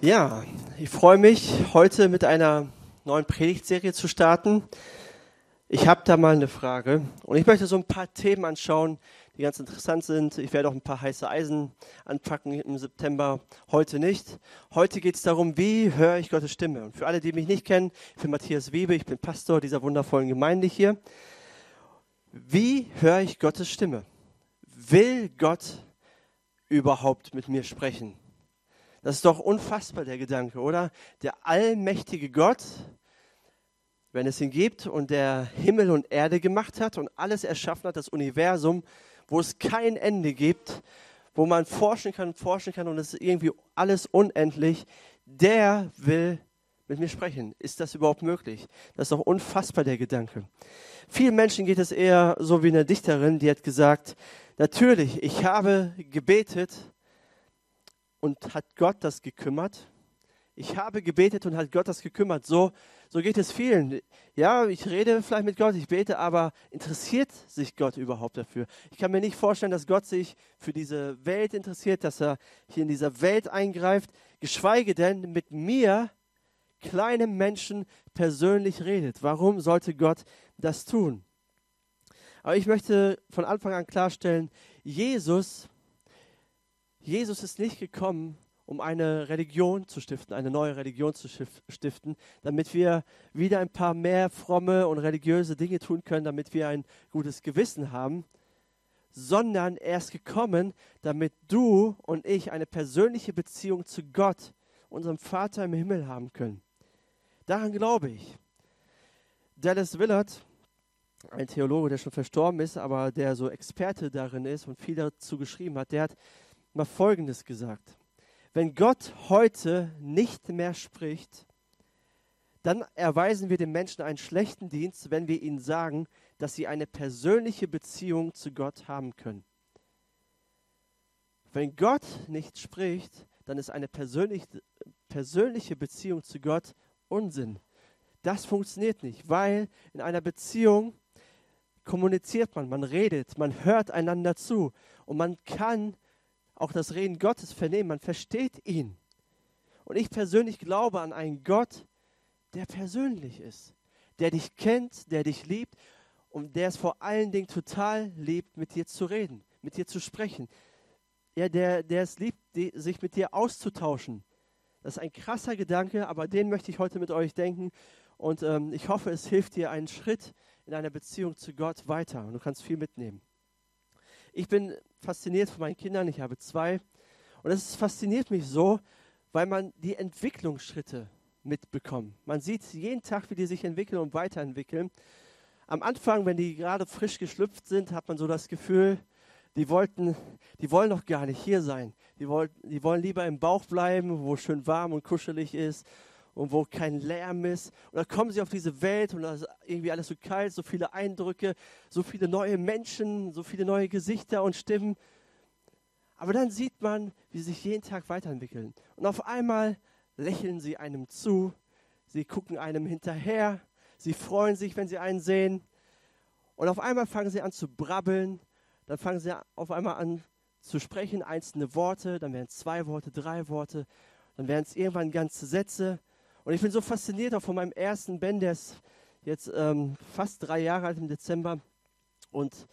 Ja, ich freue mich, heute mit einer neuen Predigtserie zu starten. Ich habe da mal eine Frage und ich möchte so ein paar Themen anschauen, die ganz interessant sind. Ich werde auch ein paar heiße Eisen anpacken im September, heute nicht. Heute geht es darum, wie höre ich Gottes Stimme. Und für alle, die mich nicht kennen, ich bin Matthias Wiebe, ich bin Pastor dieser wundervollen Gemeinde hier. Wie höre ich Gottes Stimme? Will Gott überhaupt mit mir sprechen? Das ist doch unfassbar, der Gedanke, oder? Der allmächtige Gott, wenn es ihn gibt und der Himmel und Erde gemacht hat und alles erschaffen hat, das Universum, wo es kein Ende gibt, wo man forschen kann und forschen kann und es ist irgendwie alles unendlich, der will mit mir sprechen. Ist das überhaupt möglich? Das ist doch unfassbar, der Gedanke. Vielen Menschen geht es eher so wie eine Dichterin, die hat gesagt, natürlich, ich habe gebetet, und hat Gott das gekümmert? Ich habe gebetet und hat Gott das gekümmert. So, so geht es vielen. Ja, ich rede vielleicht mit Gott, ich bete, aber interessiert sich Gott überhaupt dafür? Ich kann mir nicht vorstellen, dass Gott sich für diese Welt interessiert, dass er hier in dieser Welt eingreift, geschweige denn mit mir, kleinem Menschen, persönlich redet. Warum sollte Gott das tun? Aber ich möchte von Anfang an klarstellen, Jesus Jesus ist nicht gekommen, um eine Religion zu stiften, eine neue Religion zu stiften, damit wir wieder ein paar mehr fromme und religiöse Dinge tun können, damit wir ein gutes Gewissen haben, sondern er ist gekommen, damit du und ich eine persönliche Beziehung zu Gott, unserem Vater im Himmel haben können. Daran glaube ich. Dallas Willard, ein Theologe, der schon verstorben ist, aber der so Experte darin ist und viel dazu geschrieben hat, der hat mal Folgendes gesagt. Wenn Gott heute nicht mehr spricht, dann erweisen wir den Menschen einen schlechten Dienst, wenn wir ihnen sagen, dass sie eine persönliche Beziehung zu Gott haben können. Wenn Gott nicht spricht, dann ist eine persönliche, Beziehung zu Gott Unsinn. Das funktioniert nicht, weil in einer Beziehung kommuniziert man, man redet, man hört einander zu und man kann auch das Reden Gottes vernehmen, man versteht ihn. Und ich persönlich glaube an einen Gott, der persönlich ist, der dich kennt, der dich liebt und der es vor allen Dingen total liebt, mit dir zu reden, mit dir zu sprechen. Ja, der, der es liebt, die, sich mit dir auszutauschen. Das ist ein krasser Gedanke, aber den möchte ich heute mit euch denken. Und ähm, ich hoffe, es hilft dir einen Schritt in einer Beziehung zu Gott weiter. Und du kannst viel mitnehmen. Ich bin fasziniert von meinen Kindern, ich habe zwei. Und es fasziniert mich so, weil man die Entwicklungsschritte mitbekommt. Man sieht jeden Tag, wie die sich entwickeln und weiterentwickeln. Am Anfang, wenn die gerade frisch geschlüpft sind, hat man so das Gefühl, die wollten, die wollen noch gar nicht hier sein. Die wollen, die wollen lieber im Bauch bleiben, wo schön warm und kuschelig ist und wo kein Lärm ist. Und dann kommen sie auf diese Welt und da ist irgendwie alles so kalt, so viele Eindrücke, so viele neue Menschen, so viele neue Gesichter und Stimmen. Aber dann sieht man, wie sie sich jeden Tag weiterentwickeln. Und auf einmal lächeln sie einem zu, sie gucken einem hinterher, sie freuen sich, wenn sie einen sehen. Und auf einmal fangen sie an zu brabbeln, dann fangen sie auf einmal an zu sprechen, einzelne Worte, dann werden es zwei Worte, drei Worte, dann werden es irgendwann ganze Sätze. Und ich bin so fasziniert auch von meinem ersten Ben, der ist jetzt ähm, fast drei Jahre alt im Dezember. Und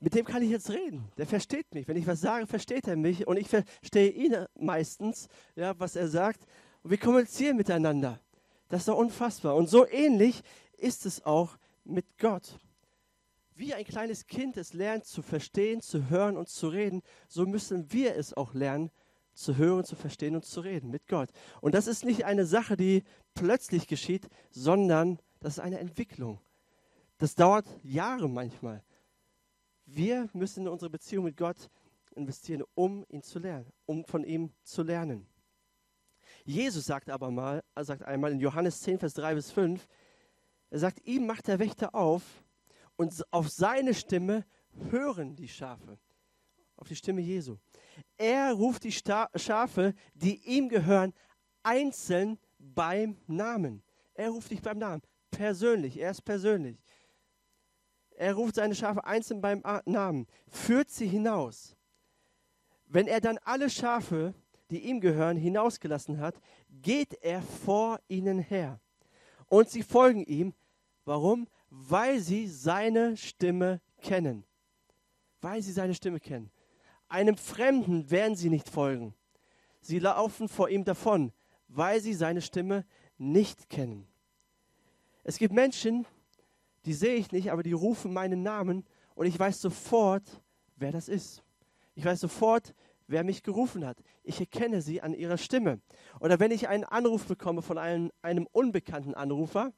mit dem kann ich jetzt reden. Der versteht mich. Wenn ich was sage, versteht er mich. Und ich verstehe ihn meistens, ja, was er sagt. Und wir kommunizieren miteinander. Das ist doch unfassbar. Und so ähnlich ist es auch mit Gott. Wie ein kleines Kind es lernt zu verstehen, zu hören und zu reden, so müssen wir es auch lernen zu hören, zu verstehen und zu reden mit Gott. Und das ist nicht eine Sache, die plötzlich geschieht, sondern das ist eine Entwicklung. Das dauert Jahre manchmal. Wir müssen in unsere Beziehung mit Gott investieren, um ihn zu lernen, um von ihm zu lernen. Jesus sagt aber mal, sagt einmal in Johannes 10, Vers 3 bis 5, er sagt, ihm macht der Wächter auf und auf seine Stimme hören die Schafe. Auf die Stimme Jesu. Er ruft die Schafe, die ihm gehören, einzeln beim Namen. Er ruft dich beim Namen, persönlich, er ist persönlich. Er ruft seine Schafe einzeln beim Namen, führt sie hinaus. Wenn er dann alle Schafe die ihm gehören, hinausgelassen hat, geht er vor ihnen her. Und sie folgen ihm. Warum? Weil sie seine Stimme kennen. Weil sie seine Stimme kennen. Einem Fremden werden sie nicht folgen. Sie laufen vor ihm davon, weil sie seine Stimme nicht kennen. Es gibt Menschen, die sehe ich nicht, aber die rufen meinen Namen und ich weiß sofort, wer das ist. Ich weiß sofort, wer mich gerufen hat. Ich erkenne sie an ihrer Stimme. Oder wenn ich einen Anruf bekomme von einem, einem unbekannten Anrufer,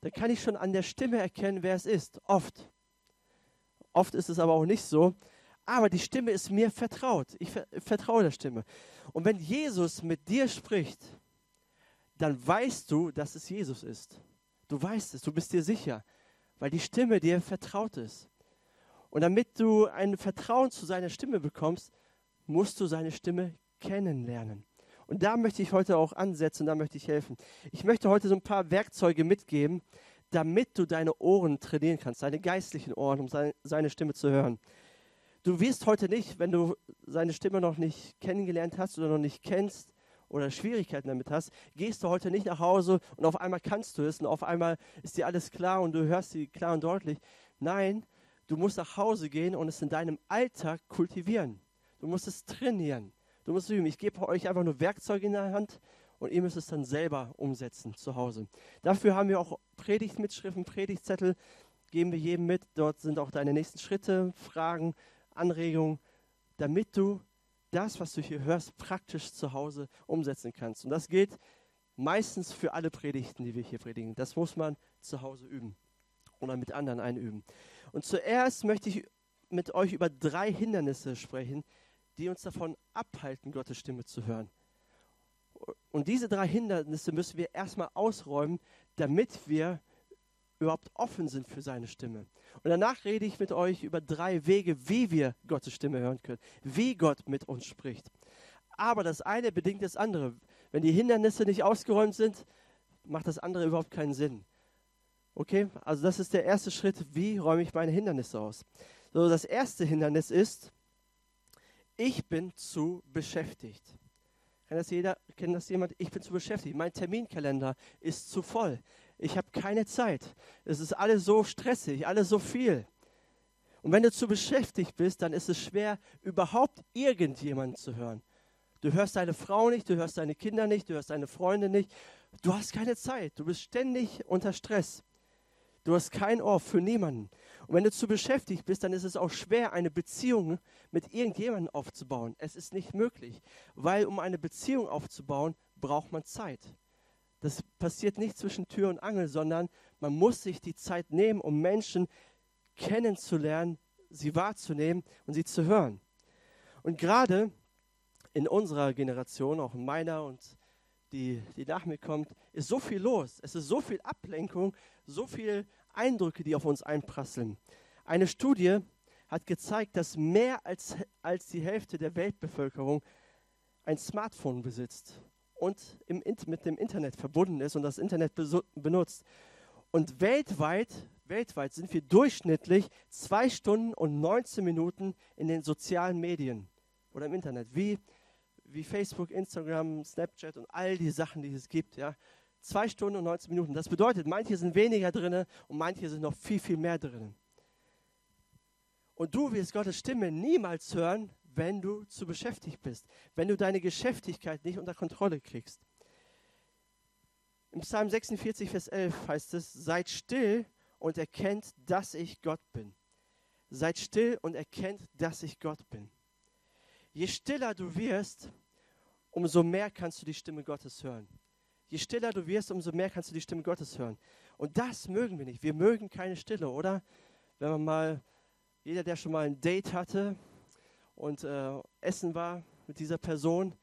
dann kann ich schon an der Stimme erkennen, wer es ist. Oft. Oft ist es aber auch nicht so. Aber die Stimme ist mir vertraut. Ich vertraue der Stimme. Und wenn Jesus mit dir spricht, dann weißt du, dass es Jesus ist. Du weißt es, du bist dir sicher, weil die Stimme dir vertraut ist. Und damit du ein Vertrauen zu seiner Stimme bekommst, musst du seine Stimme kennenlernen. Und da möchte ich heute auch ansetzen, da möchte ich helfen. Ich möchte heute so ein paar Werkzeuge mitgeben, damit du deine Ohren trainieren kannst, deine geistlichen Ohren, um seine, Stimme zu hören. Du wirst heute nicht, wenn du seine Stimme noch nicht kennengelernt hast oder noch nicht kennst oder Schwierigkeiten damit hast, gehst du heute nicht nach Hause und auf einmal kannst du es und auf einmal ist dir alles klar und du hörst sie klar und deutlich. Nein, du musst nach Hause gehen und es in deinem Alltag kultivieren. Du musst es trainieren. Du musst üben. Ich gebe euch einfach nur Werkzeuge in der Hand und ihr müsst es dann selber umsetzen zu Hause. Dafür haben wir auch Predigtmitschriften, Predigtzettel, geben wir jedem mit. Dort sind auch deine nächsten Schritte, Fragen, Anregungen, damit du das, was du hier hörst, praktisch zu Hause umsetzen kannst. Und das gilt meistens für alle Predigten, die wir hier predigen. Das muss man zu Hause üben oder mit anderen einüben. Und zuerst möchte ich mit euch über drei Hindernisse sprechen, die uns davon abhalten, Gottes Stimme zu hören. Und diese drei Hindernisse müssen wir erstmal ausräumen, damit wir überhaupt offen sind für seine Stimme. Und danach rede ich mit euch über drei Wege, wie wir Gottes Stimme hören können, wie Gott mit uns spricht. Aber das eine bedingt das andere. Wenn die Hindernisse nicht ausgeräumt sind, macht das andere überhaupt keinen Sinn. Okay, also das ist der erste Schritt, wie räume ich meine Hindernisse aus. So, das erste Hindernis ist, ich bin zu beschäftigt. Kann das jeder, kennt das jemand? Ich bin zu beschäftigt. Mein Terminkalender ist zu voll. Ich habe keine Zeit. Es ist alles so stressig, alles so viel. Und wenn du zu beschäftigt bist, dann ist es schwer, überhaupt irgendjemanden zu hören. Du hörst deine Frau nicht, du hörst deine Kinder nicht, du hörst deine Freunde nicht. Du hast keine Zeit. Du bist ständig unter Stress. Du hast kein Ohr für niemanden. Und wenn du zu beschäftigt bist, dann ist es auch schwer, eine Beziehung mit irgendjemandem aufzubauen. Es ist nicht möglich, weil um eine Beziehung aufzubauen, braucht man Zeit. Das passiert nicht zwischen Tür und Angel, sondern man muss sich die Zeit nehmen, um Menschen kennenzulernen, sie wahrzunehmen und sie zu hören. Und gerade in unserer Generation, auch in meiner und die, die nach mir kommt, ist so viel los. Es ist so viel Ablenkung, so viel Eindrücke, die auf uns einprasseln. Eine Studie hat gezeigt, dass mehr als, als die Hälfte der Weltbevölkerung ein Smartphone besitzt und im, mit dem Internet verbunden ist und das Internet benutzt. Und weltweit, weltweit sind wir durchschnittlich zwei Stunden und 19 Minuten in den sozialen Medien oder im Internet, wie, wie Facebook, Instagram, Snapchat und all die Sachen, die es gibt. Ja. Zwei Stunden und 19 Minuten. Das bedeutet, manche sind weniger drin und manche sind noch viel, viel mehr drin. Und du wirst Gottes Stimme niemals hören, wenn du zu beschäftigt bist, wenn du deine Geschäftigkeit nicht unter Kontrolle kriegst. Im Psalm 46, Vers 11 heißt es, seid still und erkennt, dass ich Gott bin. Seid still und erkennt, dass ich Gott bin. Je stiller du wirst, umso mehr kannst du die Stimme Gottes hören. Je stiller du wirst, umso mehr kannst du die Stimme Gottes hören. Und das mögen wir nicht. Wir mögen keine Stille, oder? Wenn man mal, jeder, der schon mal ein Date hatte und äh, essen war mit dieser Person,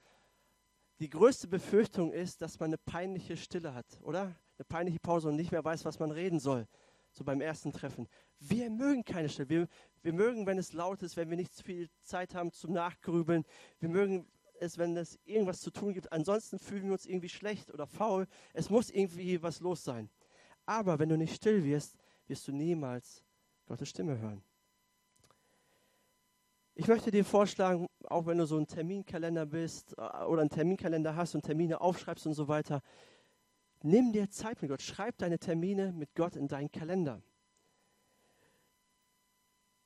die größte Befürchtung ist, dass man eine peinliche Stille hat, oder? Eine peinliche Pause und nicht mehr weiß, was man reden soll. So beim ersten Treffen. Wir mögen keine Stille. Wir, wir mögen, wenn es laut ist, wenn wir nicht zu viel Zeit haben zum Nachgrübeln. Wir mögen es, wenn es irgendwas zu tun gibt. Ansonsten fühlen wir uns irgendwie schlecht oder faul. Es muss irgendwie was los sein. Aber wenn du nicht still wirst, wirst du niemals Gottes Stimme hören. Ich möchte dir vorschlagen, auch wenn du so ein Terminkalender bist äh, oder einen Terminkalender hast und Termine aufschreibst und so weiter, nimm dir Zeit mit Gott. Schreib deine Termine mit Gott in deinen Kalender.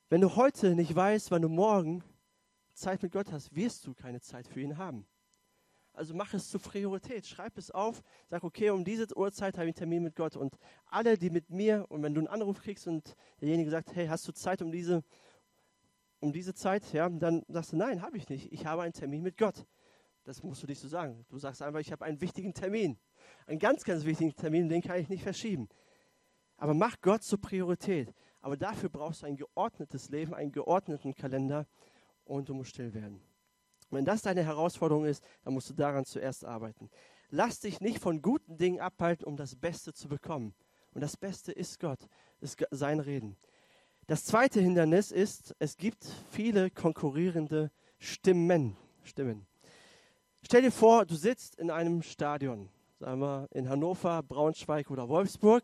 Wenn du heute nicht weißt, wann du morgen Zeit mit Gott hast, wirst du keine Zeit für ihn haben. Also mach es zur Priorität. Schreib es auf. Sag, okay, um diese Uhrzeit habe ich einen Termin mit Gott. Und alle, die mit mir, und wenn du einen Anruf kriegst und derjenige sagt, hey, hast du Zeit um diese, um diese Zeit? Ja, dann sagst du, nein, habe ich nicht. Ich habe einen Termin mit Gott. Das musst du nicht so sagen. Du sagst einfach, ich habe einen wichtigen Termin. Einen ganz, ganz wichtigen Termin, den kann ich nicht verschieben. Aber mach Gott zur Priorität. Aber dafür brauchst du ein geordnetes Leben, einen geordneten Kalender und du musst still werden. Wenn das deine Herausforderung ist, dann musst du daran zuerst arbeiten. Lass dich nicht von guten Dingen abhalten, um das Beste zu bekommen. Und das Beste ist Gott, ist sein Reden. Das zweite Hindernis ist, es gibt viele konkurrierende Stimmen. Stimmen. Stell dir vor, du sitzt in einem Stadion, sagen wir in Hannover, Braunschweig oder Wolfsburg.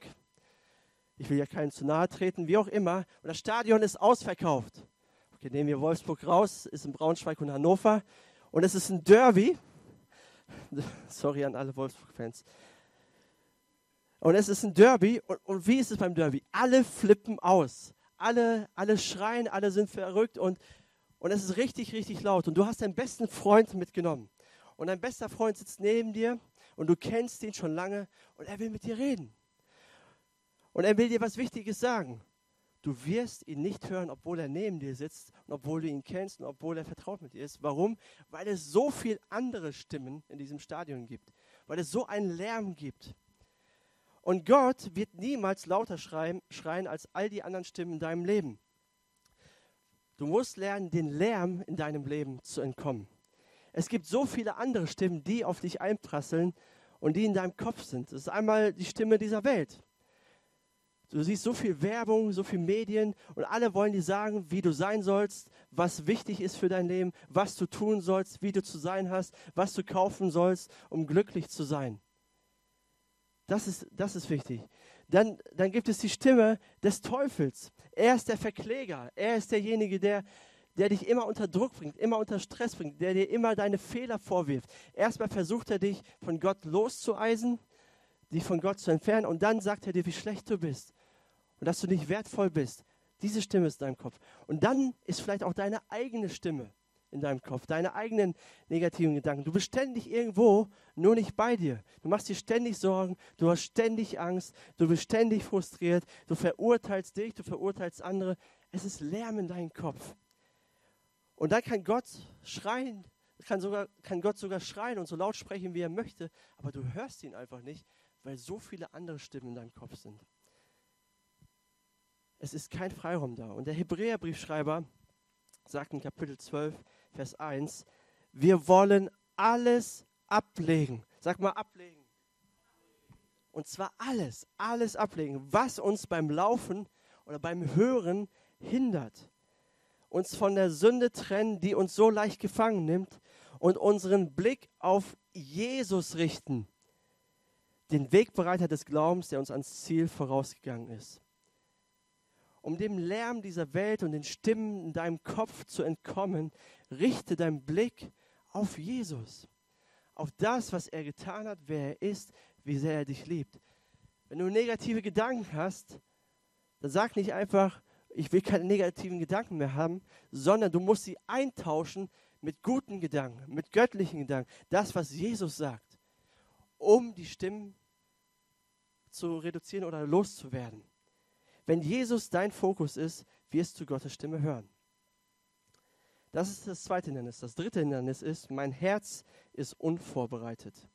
Ich will ja keinen zu nahe treten, wie auch immer. Und das Stadion ist ausverkauft. Okay, nehmen wir Wolfsburg raus, ist in Braunschweig und Hannover. Und es ist ein Derby. Sorry an alle Wolfsburg-Fans. Und es ist ein Derby. Und, und, wie ist es beim Derby? Alle flippen aus. Alle, alle schreien, alle sind verrückt. Und, und es ist richtig, richtig laut. Und du hast deinen besten Freund mitgenommen. Und dein bester Freund sitzt neben dir. Und du kennst ihn schon lange. Und er will mit dir reden. Und er will dir was Wichtiges sagen. Du wirst ihn nicht hören, obwohl er neben dir sitzt und obwohl du ihn kennst und obwohl er vertraut mit dir ist. Warum? Weil es so viele andere Stimmen in diesem Stadion gibt. Weil es so einen Lärm gibt. Und Gott wird niemals lauter schreien, schreien als all die anderen Stimmen in deinem Leben. Du musst lernen, den Lärm in deinem Leben zu entkommen. Es gibt so viele andere Stimmen, die auf dich einprasseln und die in deinem Kopf sind. Das ist einmal die Stimme dieser Welt. Du siehst so viel Werbung, so viel Medien und alle wollen dir sagen, wie du sein sollst, was wichtig ist für dein Leben, was du tun sollst, wie du zu sein hast, was du kaufen sollst, um glücklich zu sein. Das ist, das ist wichtig. Dann, dann gibt es die Stimme des Teufels. Er ist der Verkläger. Er ist derjenige, der, der dich immer unter Druck bringt, immer unter Stress bringt, der dir immer deine Fehler vorwirft. Erstmal versucht er dich von Gott loszueisen, dich von Gott zu entfernen und dann sagt er dir, wie schlecht du bist und dass du nicht wertvoll bist. Diese Stimme ist in deinem Kopf. Und dann ist vielleicht auch deine eigene Stimme in deinem Kopf, deine eigenen negativen Gedanken. Du bist ständig irgendwo, nur nicht bei dir. Du machst dir ständig Sorgen, du hast ständig Angst, du bist ständig frustriert, du verurteilst dich, du verurteilst andere. Es ist Lärm in deinem Kopf. Und dann kann Gott schreien, kann, sogar, kann Gott sogar schreien und so laut sprechen, wie er möchte, aber du hörst ihn einfach nicht, weil so viele andere Stimmen in deinem Kopf sind. Es ist kein Freiraum da. Und der Hebräerbriefschreiber sagt in Kapitel 12, Vers 1, wir wollen alles ablegen. Sag mal ablegen. Und zwar alles, alles ablegen, was uns beim Laufen oder beim Hören hindert. Uns von der Sünde trennen, die uns so leicht gefangen nimmt und unseren Blick auf Jesus richten, den Wegbereiter des Glaubens, der uns ans Ziel vorausgegangen ist um dem Lärm dieser Welt und den Stimmen in deinem Kopf zu entkommen, richte deinen Blick auf Jesus, auf das, was er getan hat, wer er ist, wie sehr er dich liebt. Wenn du negative Gedanken hast, dann sag nicht einfach, ich will keine negativen Gedanken mehr haben, sondern du musst sie eintauschen mit guten Gedanken, mit göttlichen Gedanken, das, was Jesus sagt, um die Stimmen zu reduzieren oder loszuwerden. Wenn Jesus dein Fokus ist, wirst du Gottes Stimme hören. Das ist das zweite Hindernis. Das dritte Hindernis ist, mein Herz ist unvorbereitet.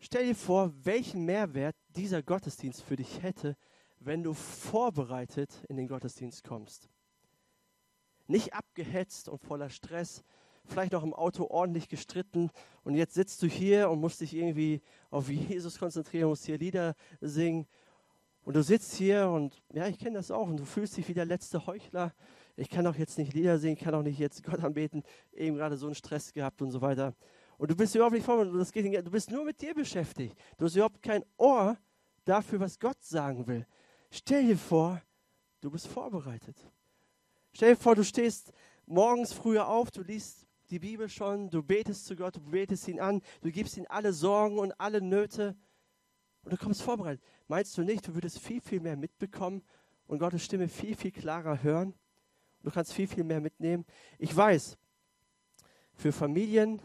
Stell dir vor, welchen Mehrwert dieser Gottesdienst für dich hätte, wenn du vorbereitet in den Gottesdienst kommst. Nicht abgehetzt und voller Stress, vielleicht noch im Auto ordentlich gestritten und jetzt sitzt du hier und musst dich irgendwie auf Jesus konzentrieren, musst hier Lieder singen und du sitzt hier und ja, ich kenne das auch und du fühlst dich wie der letzte Heuchler. Ich kann auch jetzt nicht Lieder singen, kann auch nicht jetzt Gott anbeten, eben gerade so einen Stress gehabt und so weiter. Und du bist überhaupt nicht vorbereitet, du bist nur mit dir beschäftigt. Du hast überhaupt kein Ohr dafür, was Gott sagen will. Stell dir vor, du bist vorbereitet. Stell dir vor, du stehst morgens früher auf, du liest die Bibel schon, du betest zu Gott, du betest ihn an, du gibst ihm alle Sorgen und alle Nöte und du kommst vorbereitet. Meinst du nicht, du würdest viel, viel mehr mitbekommen und Gottes Stimme viel, viel klarer hören? Du kannst viel, viel mehr mitnehmen. Ich weiß, für Familien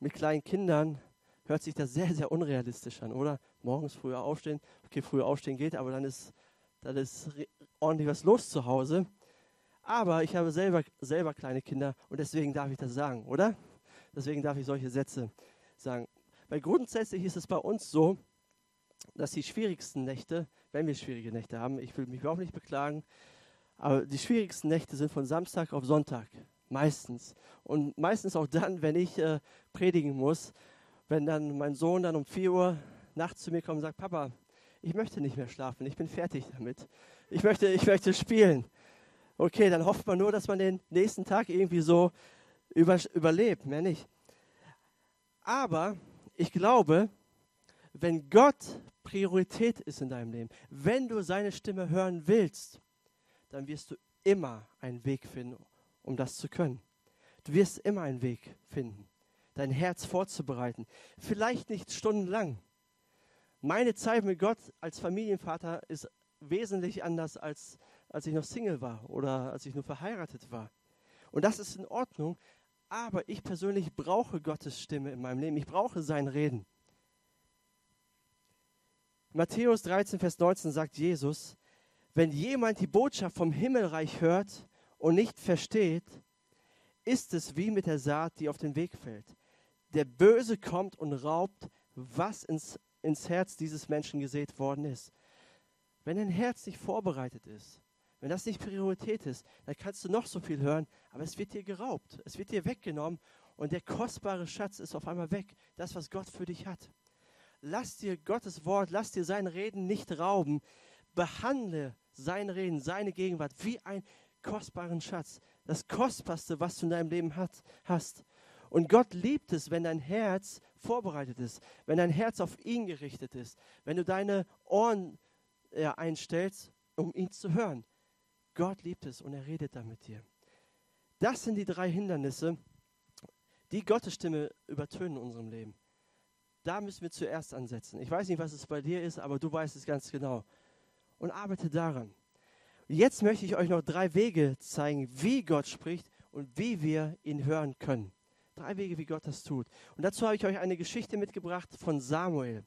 mit kleinen Kindern hört sich das sehr, sehr unrealistisch an, oder? Morgens früher aufstehen. Okay, früher aufstehen geht, aber dann ist, dann ist ordentlich was los zu Hause. Aber ich habe selber, selber kleine Kinder und deswegen darf ich das sagen, oder? Deswegen darf ich solche Sätze sagen. Weil grundsätzlich ist es bei uns so, dass die schwierigsten Nächte, wenn wir schwierige Nächte haben, ich will mich überhaupt nicht beklagen, aber die schwierigsten Nächte sind von Samstag auf Sonntag. Meistens. Und meistens auch dann, wenn ich äh, predigen muss, wenn dann mein Sohn dann um 4 Uhr nachts zu mir kommt und sagt, Papa, ich möchte nicht mehr schlafen, ich bin fertig damit. Ich möchte, ich möchte spielen. Okay, dann hofft man nur, dass man den nächsten Tag irgendwie so über, überlebt, mehr nicht. Aber ich glaube, wenn Gott Priorität ist in deinem Leben, wenn du seine Stimme hören willst, dann wirst du immer einen Weg finden, um das zu können. Du wirst immer einen Weg finden, dein Herz vorzubereiten. Vielleicht nicht stundenlang. Meine Zeit mit Gott als Familienvater ist wesentlich anders als als ich noch Single war oder als ich nur verheiratet war. Und das ist in Ordnung, aber ich persönlich brauche Gottes Stimme in meinem Leben. Ich brauche sein Reden. Matthäus 13, Vers 19 sagt Jesus, wenn jemand die Botschaft vom Himmelreich hört und nicht versteht, ist es wie mit der Saat, die auf den Weg fällt. Der Böse kommt und raubt, was ins, ins Herz dieses Menschen gesät worden ist. Wenn dein Herz nicht vorbereitet ist, wenn das nicht Priorität ist, dann kannst du noch so viel hören, aber es wird dir geraubt, es wird dir weggenommen und der kostbare Schatz ist auf einmal weg, das, was Gott für dich hat. Lass dir Gottes Wort, lass dir sein Reden nicht rauben. Behandle sein Reden, seine Gegenwart wie einen kostbaren Schatz. Das Kostbarste, was du in deinem Leben hat, hast. Und Gott liebt es, wenn dein Herz vorbereitet ist, wenn dein Herz auf ihn gerichtet ist, wenn du deine Ohren ja, einstellst, um ihn zu hören. Gott liebt es und er redet da mit dir. Das sind die drei Hindernisse, die Gottes Stimme übertönen in unserem Leben. Da müssen wir zuerst ansetzen. Ich weiß nicht, was es bei dir ist, aber du weißt es ganz genau. Und arbeite daran. Jetzt möchte ich euch noch drei Wege zeigen, wie Gott spricht und wie wir ihn hören können. Drei Wege, wie Gott das tut. Und dazu habe ich euch eine Geschichte mitgebracht von Samuel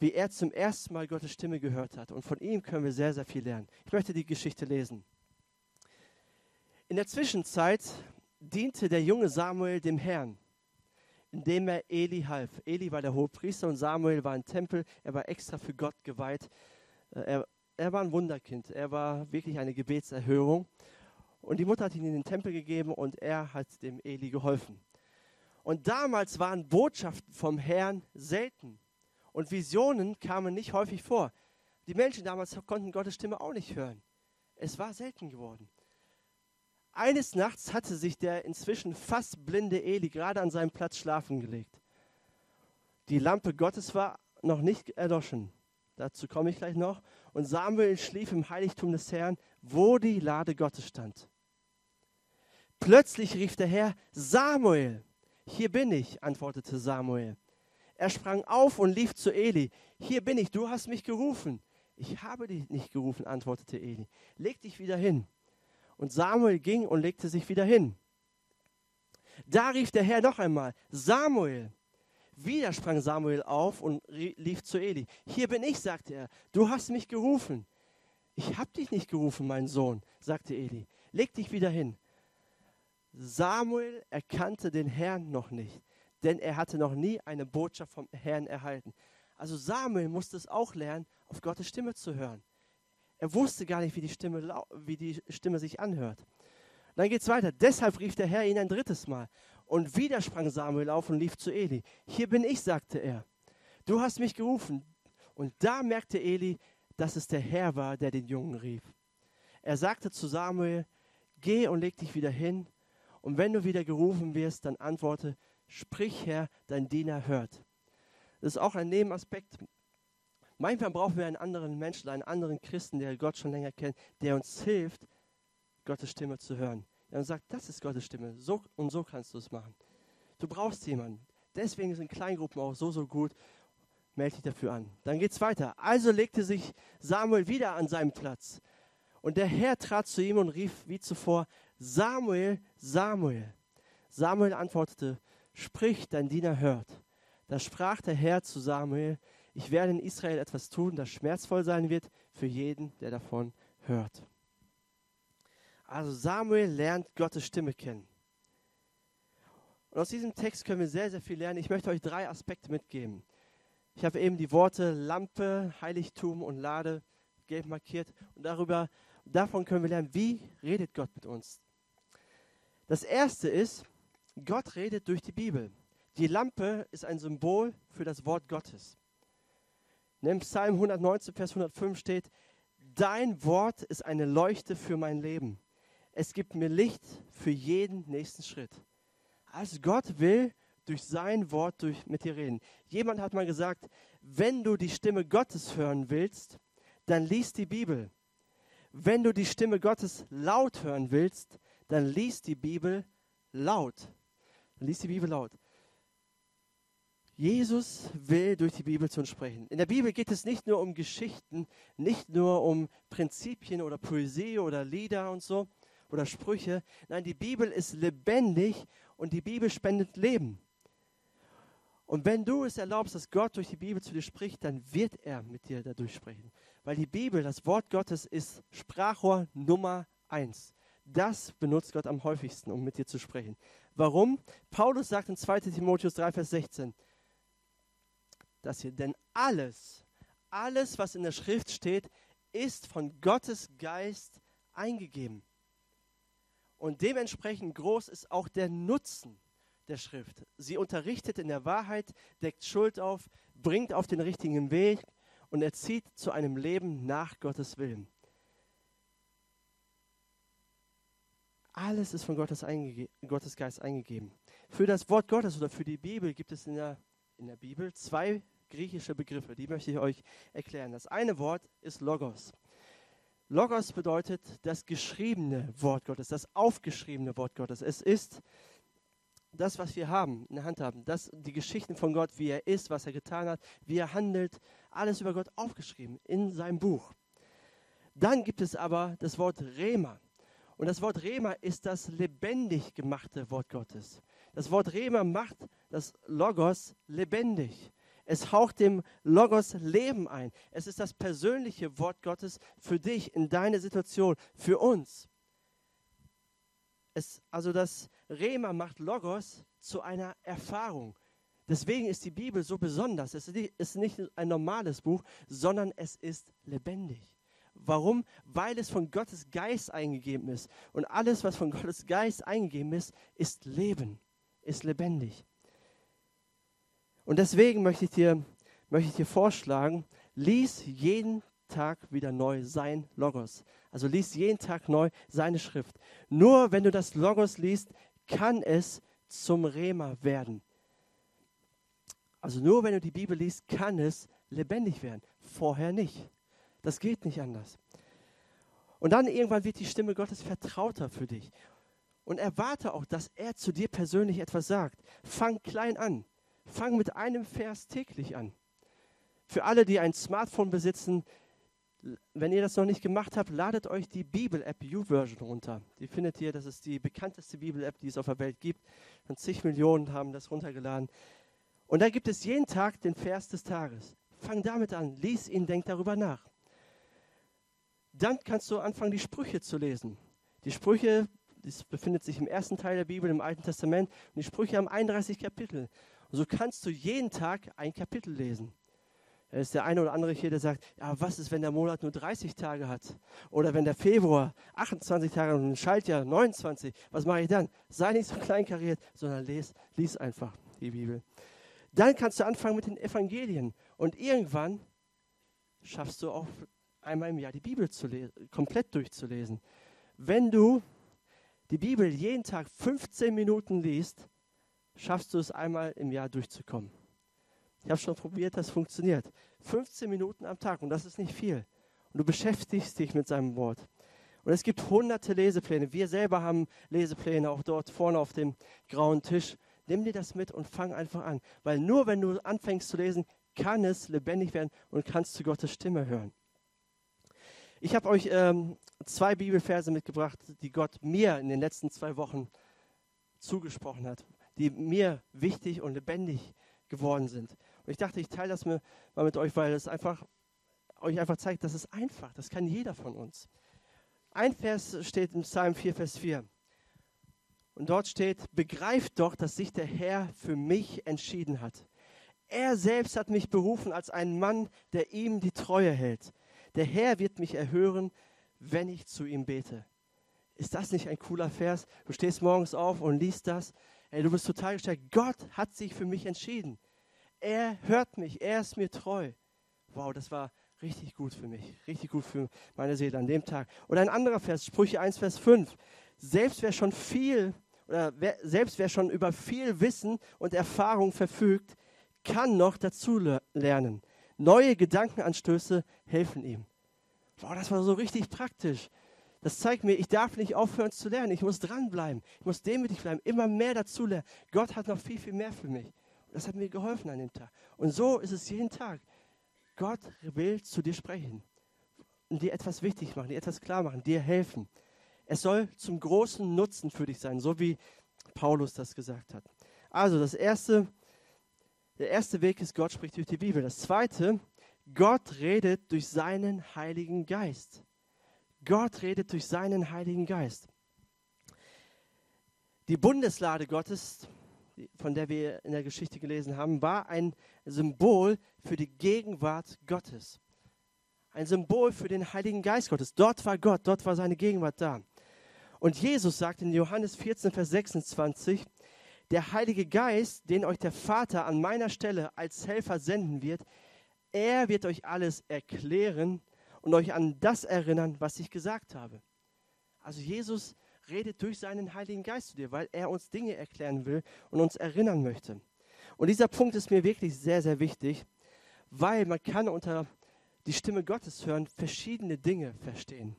wie er zum ersten Mal Gottes Stimme gehört hat. Und von ihm können wir sehr, sehr viel lernen. Ich möchte die Geschichte lesen. In der Zwischenzeit diente der junge Samuel dem Herrn, indem er Eli half. Eli war der Hohepriester und Samuel war ein Tempel. Er war extra für Gott geweiht. Äh, er, er war ein Wunderkind. Er war wirklich eine Gebetserhörung. Und die Mutter hat ihn in den Tempel gegeben und er hat dem Eli geholfen. Und damals waren Botschaften vom Herrn selten. Und Visionen kamen nicht häufig vor. Die Menschen damals konnten Gottes Stimme auch nicht hören. Es war selten geworden. Eines Nachts hatte sich der inzwischen fast blinde Eli gerade an seinem Platz schlafen gelegt. Die Lampe Gottes war noch nicht erloschen. Dazu komme ich gleich noch. Und Samuel schlief im Heiligtum des Herrn, wo die Lade Gottes stand. Plötzlich rief der Herr, Samuel, hier bin ich, antwortete Samuel. Er sprang auf und lief zu Eli. Hier bin ich, du hast mich gerufen. Ich habe dich nicht gerufen, antwortete Eli. Leg dich wieder hin. Und Samuel ging und legte sich wieder hin. Da rief der Herr noch einmal, Samuel. Wieder sprang Samuel auf und lief zu Eli. Hier bin ich, sagte er. Du hast mich gerufen. Ich habe dich nicht gerufen, mein Sohn, sagte Eli. Leg dich wieder hin. Samuel erkannte den Herrn noch nicht denn er hatte noch nie eine Botschaft vom Herrn erhalten. Also Samuel musste es auch lernen, auf Gottes Stimme zu hören. Er wusste gar nicht, wie die Stimme, wie die Stimme sich anhört. Dann geht es weiter. Deshalb rief der Herr ihn ein drittes Mal. Und wieder sprang Samuel auf und lief zu Eli. Hier bin ich, sagte er. Du hast mich gerufen. Und da merkte Eli, dass es der Herr war, der den Jungen rief. Er sagte zu Samuel, geh und leg dich wieder hin. Und wenn du wieder gerufen wirst, dann antworte, Sprich, Herr, dein Diener hört. Das ist auch ein Nebenaspekt. Manchmal brauchen wir einen anderen Menschen, einen anderen Christen, der Gott schon länger kennt, der uns hilft, Gottes Stimme zu hören. Er sagt, das ist Gottes Stimme. So und so kannst du es machen. Du brauchst jemanden. Deswegen sind Kleingruppen auch so, so gut. Melde dich dafür an. Dann geht es weiter. Also legte sich Samuel wieder an seinen Platz. Und der Herr trat zu ihm und rief wie zuvor, Samuel, Samuel. Samuel antwortete, sprich, dein Diener hört. Da sprach der Herr zu Samuel, ich werde in Israel etwas tun, das schmerzvoll sein wird für jeden, der davon hört. Also Samuel lernt Gottes Stimme kennen. Und aus diesem Text können wir sehr, sehr viel lernen. Ich möchte euch drei Aspekte mitgeben. Ich habe eben die Worte Lampe, Heiligtum und Lade gelb markiert. Und darüber, davon können wir lernen, wie redet Gott mit uns. Das erste ist, Gott redet durch die Bibel. Die Lampe ist ein Symbol für das Wort Gottes. In Psalm 119, Vers 105 steht, Dein Wort ist eine Leuchte für mein Leben. Es gibt mir Licht für jeden nächsten Schritt. Also Gott will durch sein Wort durch, mit dir reden. Jemand hat mal gesagt, wenn du die Stimme Gottes hören willst, dann lies die Bibel. Wenn du die Stimme Gottes laut hören willst, dann lies die Bibel laut. Lies die Bibel laut. Jesus will durch die Bibel zu uns sprechen. In der Bibel geht es nicht nur um Geschichten, nicht nur um Prinzipien oder Poesie oder Lieder und so oder Sprüche. Nein, die Bibel ist lebendig und die Bibel spendet Leben. Und wenn du es erlaubst, dass Gott durch die Bibel zu dir spricht, dann wird er mit dir dadurch sprechen. Weil die Bibel, das Wort Gottes, ist Sprachrohr Nummer eins. Das benutzt Gott am häufigsten, um mit dir zu sprechen. Warum? Paulus sagt in 2 Timotheus 3, Vers 16, dass hier, denn alles, alles, was in der Schrift steht, ist von Gottes Geist eingegeben. Und dementsprechend groß ist auch der Nutzen der Schrift. Sie unterrichtet in der Wahrheit, deckt Schuld auf, bringt auf den richtigen Weg und erzieht zu einem Leben nach Gottes Willen. Alles ist von Gottes, Gottes Geist eingegeben. Für das Wort Gottes oder für die Bibel gibt es in der in der Bibel zwei griechische Begriffe, die möchte ich euch erklären. Das eine Wort ist Logos. Logos bedeutet das geschriebene Wort Gottes, das aufgeschriebene Wort Gottes. Es ist das, was wir haben, in der Hand haben, das, die Geschichten von Gott, wie er ist, was er getan hat, wie er handelt, alles über Gott aufgeschrieben in seinem Buch. Dann gibt es aber das Wort Rema. Und das Wort Rema ist das lebendig gemachte Wort Gottes. Das Wort Rema macht das Logos lebendig. Es haucht dem Logos Leben ein. Es ist das persönliche Wort Gottes für dich, in deine Situation, für uns. Es, also das Rema macht Logos zu einer Erfahrung. Deswegen ist die Bibel so besonders. Es ist nicht ein normales Buch, sondern es ist lebendig. Warum? Weil es von Gottes Geist eingegeben ist. Und alles, was von Gottes Geist eingegeben ist, ist Leben ist lebendig. Und deswegen möchte ich dir, möchte ich dir vorschlagen, lies jeden Tag wieder neu sein Logos. Also lies jeden Tag neu seine Schrift. Nur wenn du das Logos liest, kann es zum Rema werden. Also nur wenn du die Bibel liest, kann es lebendig werden. Vorher nicht. Das geht nicht anders. Und dann irgendwann wird die Stimme Gottes vertrauter für dich und erwarte auch, dass er zu dir persönlich etwas sagt. Fang klein an. Fang mit einem Vers täglich an. Für alle, die ein Smartphone besitzen, wenn ihr das noch nicht gemacht habt, ladet euch die Bibel-App U-Version runter. Die findet ihr, das ist die bekannteste Bibel-App, die es auf der Welt gibt. Und zig Millionen haben das runtergeladen. Und da gibt es jeden Tag den Vers des Tages. Fang damit an, lies ihn, denk darüber nach. Dann kannst du anfangen, die Sprüche zu lesen. Die Sprüche das befindet sich im ersten Teil der Bibel, im Alten Testament. Und die Sprüche haben 31 Kapitel. Und so kannst du jeden Tag ein Kapitel lesen. Da ist der eine oder andere hier, der sagt, ja, was ist, wenn der Monat nur 30 Tage hat? Oder wenn der Februar 28 Tage und ein Schaltjahr 29, was mache ich dann? Sei nicht so kleinkariert, sondern les, lies einfach die Bibel. Dann kannst du anfangen mit den Evangelien. Und irgendwann schaffst du auch einmal im Jahr die Bibel komplett durchzulesen. Wenn du die Bibel jeden Tag 15 Minuten liest, schaffst du es einmal im Jahr durchzukommen. Ich habe schon probiert, das funktioniert. 15 Minuten am Tag und das ist nicht viel. Und du beschäftigst dich mit seinem Wort. Und es gibt hunderte Lesepläne. Wir selber haben Lesepläne auch dort vorne auf dem grauen Tisch. Nimm dir das mit und fang einfach an. Weil nur wenn du anfängst zu lesen, kann es lebendig werden und kannst du Gottes Stimme hören. Ich habe euch ähm, zwei Bibelverse mitgebracht, die Gott mir in den letzten zwei Wochen zugesprochen hat, die mir wichtig und lebendig geworden sind. Und ich dachte, ich teile das mal mit euch, weil es einfach euch einfach zeigt, dass es einfach, das kann jeder von uns. Ein Vers steht im Psalm 4, Vers 4. Und dort steht, begreift doch, dass sich der Herr für mich entschieden hat. Er selbst hat mich berufen als einen Mann, der ihm die Treue hält. Der Herr wird mich erhören, wenn ich zu ihm bete. Ist das nicht ein cooler Vers? Du stehst morgens auf und liest das. Ey, du bist total gestärkt. Gott hat sich für mich entschieden. Er hört mich. Er ist mir treu. Wow, das war richtig gut für mich. Richtig gut für meine Seele an dem Tag. Oder ein anderer Vers, Sprüche 1, Vers 5. Selbst wer schon viel oder wer, selbst wer schon über viel Wissen und Erfahrung verfügt, kann noch dazu lernen. Neue Gedankenanstöße helfen ihm. Wow, das war so richtig praktisch. Das zeigt mir, ich darf nicht aufhören zu lernen. Ich muss dranbleiben. Ich muss demütig bleiben, immer mehr dazu lernen. Gott hat noch viel, viel mehr für mich. Und das hat mir geholfen an dem Tag. Und so ist es jeden Tag. Gott will zu dir sprechen und dir etwas wichtig machen, dir etwas klar machen, dir helfen. Es soll zum großen Nutzen für dich sein, so wie Paulus das gesagt hat. Also das erste, der erste Weg ist, Gott spricht durch die Bibel. Das zweite, Gott redet durch seinen Heiligen Geist. Gott redet durch seinen Heiligen Geist. Die Bundeslade Gottes, von der wir in der Geschichte gelesen haben, war ein Symbol für die Gegenwart Gottes. Ein Symbol für den Heiligen Geist Gottes. Dort war Gott, dort war seine Gegenwart da. Und Jesus sagt in Johannes 14, Vers 26, der Heilige Geist, den euch der Vater an meiner Stelle als Helfer senden wird, er wird euch alles erklären und euch an das erinnern, was ich gesagt habe. Also Jesus redet durch seinen Heiligen Geist zu dir, weil er uns Dinge erklären will und uns erinnern möchte. Und dieser Punkt ist mir wirklich sehr, sehr wichtig, weil man kann unter die Stimme Gottes hören verschiedene Dinge verstehen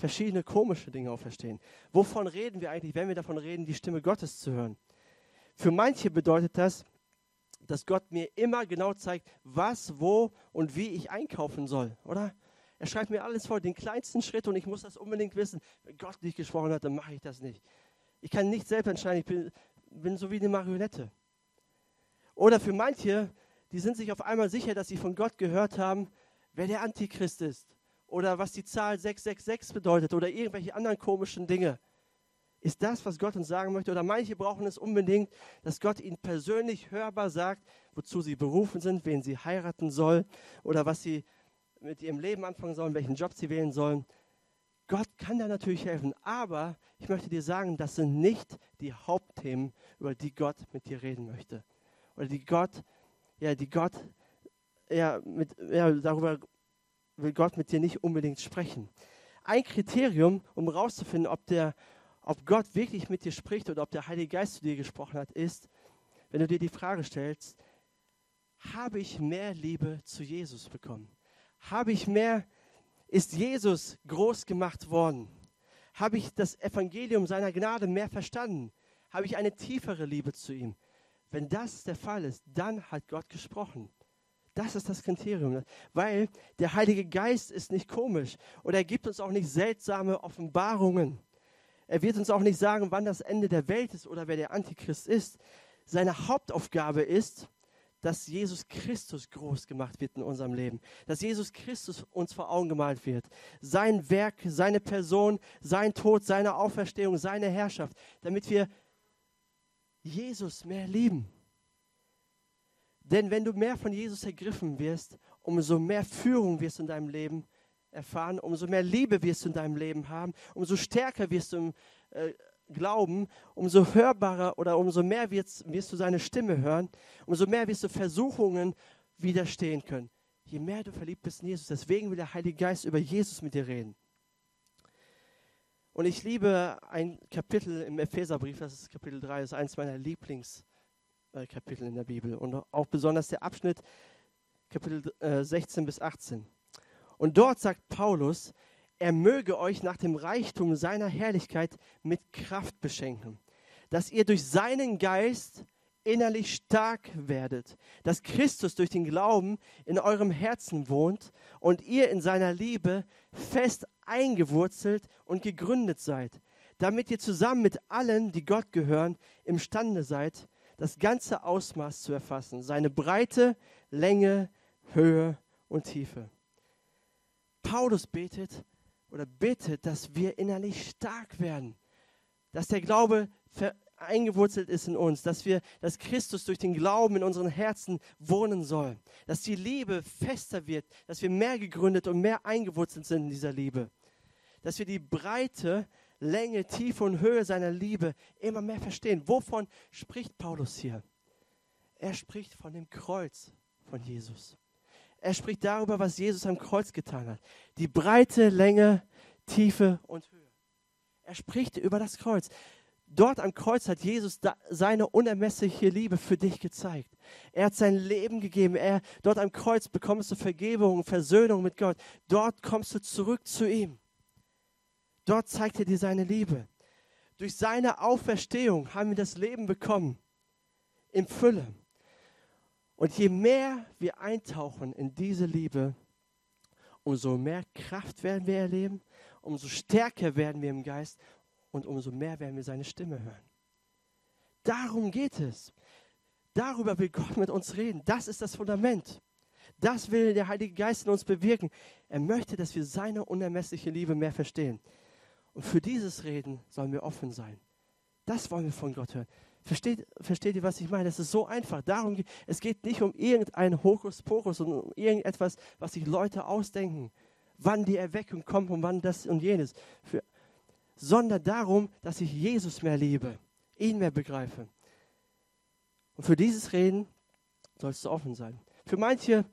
verschiedene komische Dinge auch verstehen. Wovon reden wir eigentlich, wenn wir davon reden, die Stimme Gottes zu hören? Für manche bedeutet das, dass Gott mir immer genau zeigt, was, wo und wie ich einkaufen soll, oder? Er schreibt mir alles vor, den kleinsten Schritt und ich muss das unbedingt wissen. Wenn Gott nicht gesprochen hat, dann mache ich das nicht. Ich kann nicht selbst entscheiden, ich bin, bin so wie eine Marionette. Oder für manche, die sind sich auf einmal sicher, dass sie von Gott gehört haben, wer der Antichrist ist oder was die Zahl 666 bedeutet oder irgendwelche anderen komischen Dinge. Ist das, was Gott uns sagen möchte? Oder manche brauchen es unbedingt, dass Gott ihnen persönlich hörbar sagt, wozu sie berufen sind, wen sie heiraten sollen oder was sie mit ihrem Leben anfangen sollen, welchen Job sie wählen sollen. Gott kann da natürlich helfen, aber ich möchte dir sagen, das sind nicht die Hauptthemen, über die Gott mit dir reden möchte. Oder die Gott, ja, die Gott ja, mit, ja, darüber will Gott mit dir nicht unbedingt sprechen. Ein Kriterium, um herauszufinden, ob, ob Gott wirklich mit dir spricht oder ob der Heilige Geist zu dir gesprochen hat, ist, wenn du dir die Frage stellst, habe ich mehr Liebe zu Jesus bekommen? Habe ich mehr, ist Jesus groß gemacht worden? Habe ich das Evangelium seiner Gnade mehr verstanden? Habe ich eine tiefere Liebe zu ihm? Wenn das der Fall ist, dann hat Gott gesprochen. Das ist das Kriterium, weil der Heilige Geist ist nicht komisch oder er gibt uns auch nicht seltsame Offenbarungen. Er wird uns auch nicht sagen, wann das Ende der Welt ist oder wer der Antichrist ist. Seine Hauptaufgabe ist, dass Jesus Christus groß gemacht wird in unserem Leben, dass Jesus Christus uns vor Augen gemalt wird. Sein Werk, seine Person, sein Tod, seine Auferstehung, seine Herrschaft, damit wir Jesus mehr lieben. Denn wenn du mehr von Jesus ergriffen wirst, umso mehr Führung wirst du in deinem Leben erfahren, umso mehr Liebe wirst du in deinem Leben haben, umso stärker wirst du im äh, Glauben, umso hörbarer oder umso mehr wirst, wirst du seine Stimme hören, umso mehr wirst du Versuchungen widerstehen können. Je mehr du verliebt bist in Jesus, deswegen will der Heilige Geist über Jesus mit dir reden. Und ich liebe ein Kapitel im Epheserbrief, das ist Kapitel 3, das ist eines meiner Lieblings- äh, in der Bibel und auch besonders der Abschnitt Kapitel äh, 16 bis 18. Und dort sagt Paulus, er möge euch nach dem Reichtum seiner Herrlichkeit mit Kraft beschenken, dass ihr durch seinen Geist innerlich stark werdet, dass Christus durch den Glauben in eurem Herzen wohnt und ihr in seiner Liebe fest eingewurzelt und gegründet seid, damit ihr zusammen mit allen, die Gott gehören, imstande seid, das ganze Ausmaß zu erfassen, seine Breite, Länge, Höhe und Tiefe. Paulus betet oder bittet, dass wir innerlich stark werden, dass der Glaube eingewurzelt ist in uns, dass wir, dass Christus durch den Glauben in unseren Herzen wohnen soll, dass die Liebe fester wird, dass wir mehr gegründet und mehr eingewurzelt sind in dieser Liebe, dass wir die Breite, Länge, Tiefe und Höhe seiner Liebe immer mehr verstehen. Wovon spricht Paulus hier? Er spricht von dem Kreuz von Jesus. Er spricht darüber, was Jesus am Kreuz getan hat. Die Breite, Länge, Tiefe und Höhe. Er spricht über das Kreuz. Dort am Kreuz hat Jesus seine unermessliche Liebe für dich gezeigt. Er hat sein Leben gegeben. Er, dort am Kreuz bekommst du Vergebung, Versöhnung mit Gott. Dort kommst du zurück zu ihm. Dort zeigt er dir seine Liebe. Durch seine Auferstehung haben wir das Leben bekommen. In Fülle. Und je mehr wir eintauchen in diese Liebe, umso mehr Kraft werden wir erleben, umso stärker werden wir im Geist und umso mehr werden wir seine Stimme hören. Darum geht es. Darüber will Gott mit uns reden. Das ist das Fundament. Das will der Heilige Geist in uns bewirken. Er möchte, dass wir seine unermessliche Liebe mehr verstehen. Und für dieses Reden sollen wir offen sein. Das wollen wir von Gott hören. Versteht, versteht ihr, was ich meine? Es ist so einfach. Darum, es geht nicht um irgendein Hokuspokus und um irgendetwas, was sich Leute ausdenken, wann die Erweckung kommt und wann das und jenes. Für, sondern darum, dass ich Jesus mehr liebe, ihn mehr begreife. Und für dieses Reden sollst du offen sein. Für manche,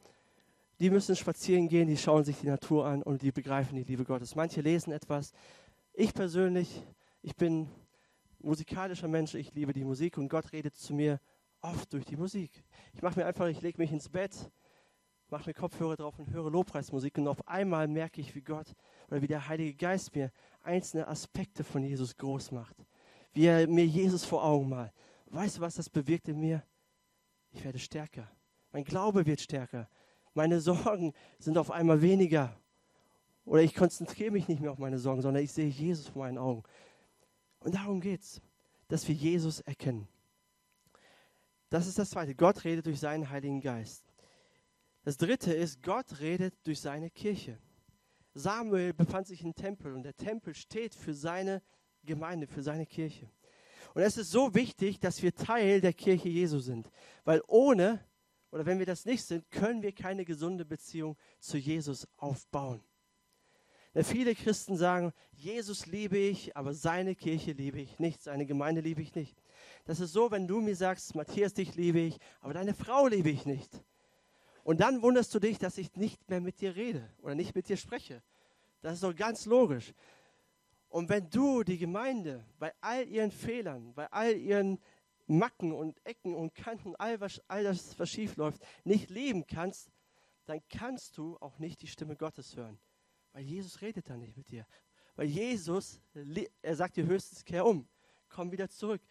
die müssen spazieren gehen, die schauen sich die Natur an und die begreifen die Liebe Gottes. Manche lesen etwas. Ich persönlich, ich bin musikalischer Mensch, ich liebe die Musik und Gott redet zu mir oft durch die Musik. Ich mache mir einfach, ich lege mich ins Bett, mache mir Kopfhörer drauf und höre Lobpreismusik und auf einmal merke ich, wie Gott oder wie der Heilige Geist mir einzelne Aspekte von Jesus groß macht. Wie er mir Jesus vor Augen malt. Weißt du, was das bewirkt in mir? Ich werde stärker. Mein Glaube wird stärker. Meine Sorgen sind auf einmal weniger. Oder ich konzentriere mich nicht mehr auf meine Sorgen, sondern ich sehe Jesus vor meinen Augen. Und darum geht es, dass wir Jesus erkennen. Das ist das Zweite. Gott redet durch seinen Heiligen Geist. Das Dritte ist, Gott redet durch seine Kirche. Samuel befand sich im Tempel und der Tempel steht für seine Gemeinde, für seine Kirche. Und es ist so wichtig, dass wir Teil der Kirche Jesu sind, weil ohne oder wenn wir das nicht sind, können wir keine gesunde Beziehung zu Jesus aufbauen. Denn viele Christen sagen, Jesus liebe ich, aber seine Kirche liebe ich nicht, seine Gemeinde liebe ich nicht. Das ist so, wenn du mir sagst, Matthias, dich liebe ich, aber deine Frau liebe ich nicht. Und dann wunderst du dich, dass ich nicht mehr mit dir rede oder nicht mit dir spreche. Das ist doch ganz logisch. Und wenn du die Gemeinde bei all ihren Fehlern, bei all ihren Macken und Ecken und Kanten, all, was, all das, was schief läuft, nicht leben kannst, dann kannst du auch nicht die Stimme Gottes hören. Weil Jesus redet dann nicht mit dir. Weil Jesus, er sagt dir höchstens, kehr um, komm wieder zurück.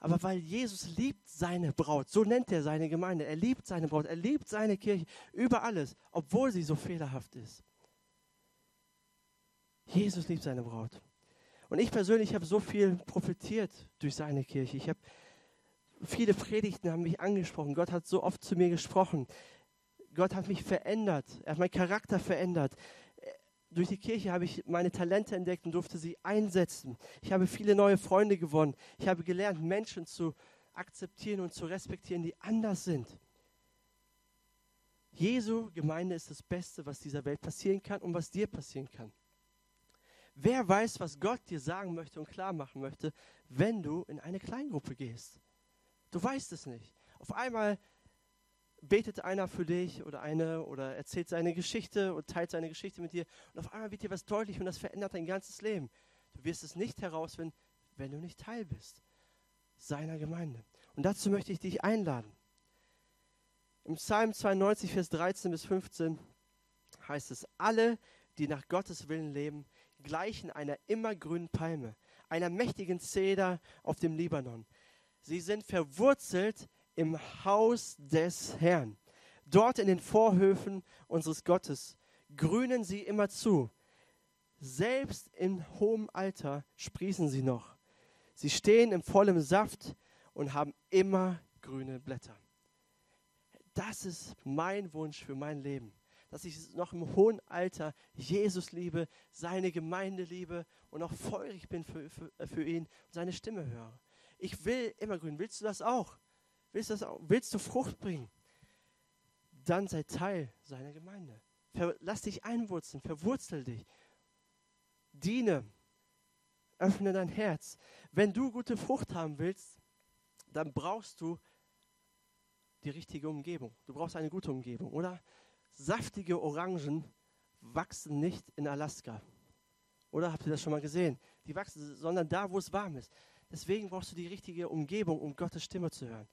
Aber weil Jesus liebt seine Braut, so nennt er seine Gemeinde, er liebt seine Braut, er liebt seine Kirche über alles, obwohl sie so fehlerhaft ist. Jesus liebt seine Braut. Und ich persönlich habe so viel profitiert durch seine Kirche. Ich habe viele Predigten haben mich angesprochen. Gott hat so oft zu mir gesprochen. Gott hat mich verändert. Er hat meinen Charakter verändert durch die Kirche habe ich meine Talente entdeckt und durfte sie einsetzen. Ich habe viele neue Freunde gewonnen. Ich habe gelernt, Menschen zu akzeptieren und zu respektieren, die anders sind. Jesu Gemeinde ist das Beste, was dieser Welt passieren kann und was dir passieren kann. Wer weiß, was Gott dir sagen möchte und klar machen möchte, wenn du in eine Kleingruppe gehst? Du weißt es nicht. Auf einmal betet einer für dich oder eine oder erzählt seine Geschichte und teilt seine Geschichte mit dir und auf einmal wird dir was deutlich und das verändert dein ganzes Leben. Du wirst es nicht herausfinden, wenn du nicht Teil bist seiner Gemeinde. Und dazu möchte ich dich einladen. Im Psalm 92, Vers 13 bis 15 heißt es, alle, die nach Gottes Willen leben, gleichen einer immergrünen Palme, einer mächtigen Zeder auf dem Libanon. Sie sind verwurzelt im Haus des Herrn. Dort in den Vorhöfen unseres Gottes grünen sie immer zu. Selbst in hohem Alter sprießen sie noch. Sie stehen im vollen Saft und haben immer grüne Blätter. Das ist mein Wunsch für mein Leben, dass ich noch im hohen Alter Jesus liebe, seine Gemeinde liebe und auch feurig bin für, für, für ihn und seine Stimme höre. Ich will immer grün. Willst du das auch? Willst du, das? Willst du Frucht bringen? Dann sei Teil seiner Gemeinde. Lass dich einwurzeln, verwurzel dich. Diene, öffne dein Herz. Wenn du gute Frucht haben willst, dann brauchst du die richtige Umgebung. Du brauchst eine gute Umgebung, oder? Saftige Orangen wachsen nicht in Alaska. Oder habt ihr das schon mal gesehen? Die wachsen, sondern da, wo es warm ist. Deswegen brauchst du die richtige Umgebung, um Gottes Stimme zu hören.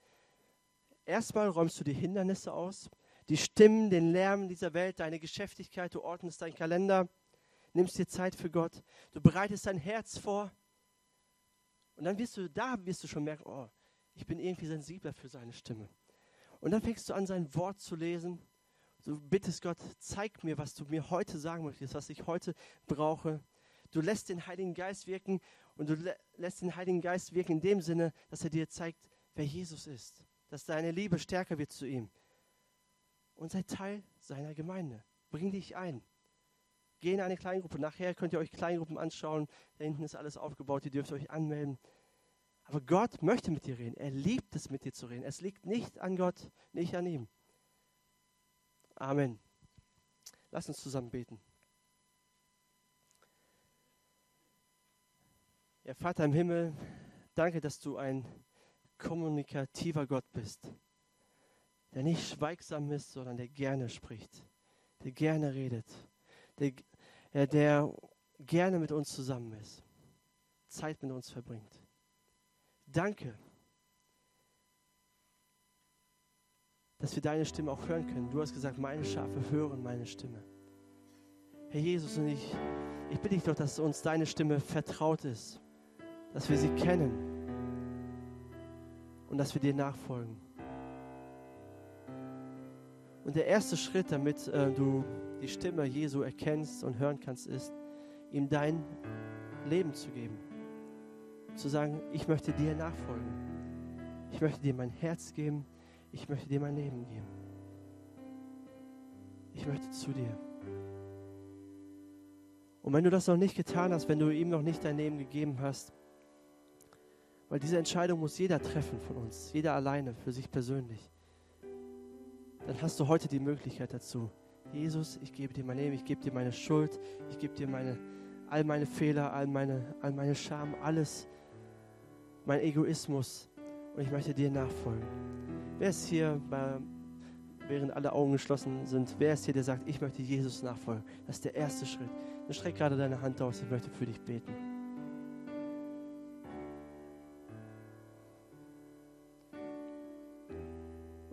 Erstmal räumst du die Hindernisse aus, die Stimmen, den Lärm dieser Welt, deine Geschäftigkeit, du ordnest deinen Kalender, nimmst dir Zeit für Gott, du bereitest dein Herz vor. Und dann wirst du, da wirst du schon merken, oh, ich bin irgendwie sensibler für seine Stimme. Und dann fängst du an, sein Wort zu lesen. Du bittest Gott, zeig mir, was du mir heute sagen möchtest, was ich heute brauche. Du lässt den Heiligen Geist wirken und du lä lässt den Heiligen Geist wirken in dem Sinne, dass er dir zeigt, wer Jesus ist. Dass deine Liebe stärker wird zu ihm. Und sei Teil seiner Gemeinde. Bring dich ein. Geh in eine Kleingruppe. Nachher könnt ihr euch Kleingruppen anschauen. Da hinten ist alles aufgebaut. Ihr dürft euch anmelden. Aber Gott möchte mit dir reden. Er liebt es, mit dir zu reden. Es liegt nicht an Gott, nicht an ihm. Amen. Lass uns zusammen beten. Ja, Vater im Himmel, danke, dass du ein kommunikativer Gott bist, der nicht schweigsam ist, sondern der gerne spricht, der gerne redet, der, der gerne mit uns zusammen ist, Zeit mit uns verbringt. Danke, dass wir deine Stimme auch hören können. Du hast gesagt, meine Schafe hören meine Stimme. Herr Jesus, und ich, ich bitte dich doch, dass uns deine Stimme vertraut ist, dass wir sie kennen und dass wir dir nachfolgen. Und der erste Schritt, damit äh, du die Stimme Jesu erkennst und hören kannst, ist, ihm dein Leben zu geben zu sagen, ich möchte dir nachfolgen. Ich möchte dir mein Herz geben. Ich möchte dir mein Leben geben. Ich möchte zu dir. Und wenn du das noch nicht getan hast, wenn du ihm noch nicht dein Leben gegeben hast, weil diese Entscheidung muss jeder treffen von uns, jeder alleine, für sich persönlich, dann hast du heute die Möglichkeit dazu. Jesus, ich gebe dir mein Leben, ich gebe dir meine Schuld, ich gebe dir meine, all meine Fehler, all meine, all meine Scham, alles, mein Egoismus und ich möchte dir nachfolgen. Wer ist hier, während alle Augen geschlossen sind, wer ist hier, der sagt, ich möchte Jesus nachfolgen? Das ist der erste Schritt. Dann streck gerade deine Hand aus, ich möchte für dich beten.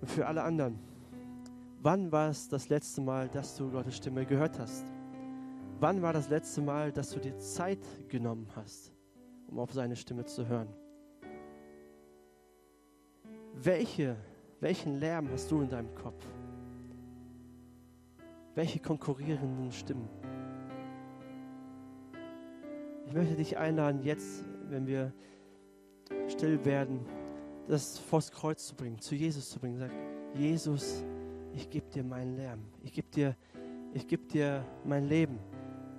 Für alle anderen, wann war es das letzte Mal, dass du Gottes Stimme gehört hast? Wann war das letzte Mal, dass du dir Zeit genommen hast, um auf seine Stimme zu hören? Welche, welchen Lärm hast du in deinem Kopf? Welche konkurrierenden Stimmen? Ich möchte dich einladen, jetzt, wenn wir still werden, das vors Kreuz zu bringen, zu Jesus zu bringen. Sag, Jesus, ich gebe dir meinen Lärm. Ich gebe dir, geb dir mein Leben.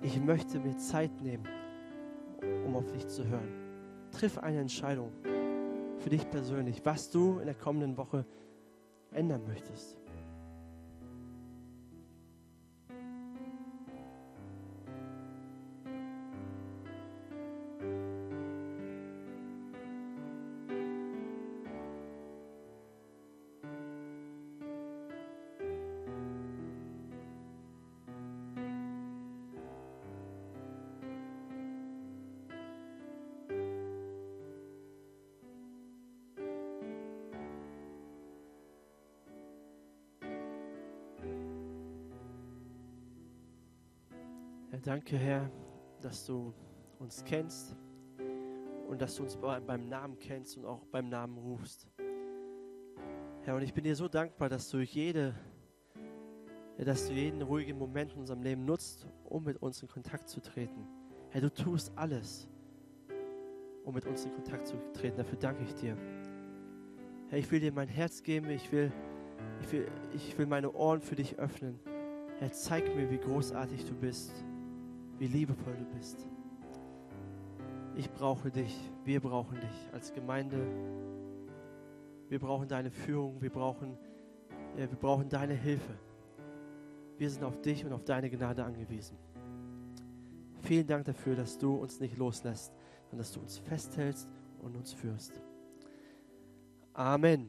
Ich möchte mir Zeit nehmen, um auf dich zu hören. Triff eine Entscheidung für dich persönlich, was du in der kommenden Woche ändern möchtest. Danke, Herr, dass du uns kennst und dass du uns beim Namen kennst und auch beim Namen rufst. Herr, und ich bin dir so dankbar, dass du jede, dass du jeden ruhigen Moment in unserem Leben nutzt, um mit uns in Kontakt zu treten. Herr, du tust alles, um mit uns in Kontakt zu treten. Dafür danke ich dir. Herr, ich will dir mein Herz geben, ich will, ich will, ich will meine Ohren für dich öffnen. Herr, zeig mir, wie großartig du bist, wie liebevoll du bist. Ich brauche dich, wir brauchen dich als Gemeinde. Wir brauchen deine Führung, wir brauchen, ja, wir brauchen deine Hilfe. Wir sind auf dich und auf deine Gnade angewiesen. Vielen Dank dafür, dass du uns nicht loslässt, sondern dass du uns festhältst und uns führst. Amen.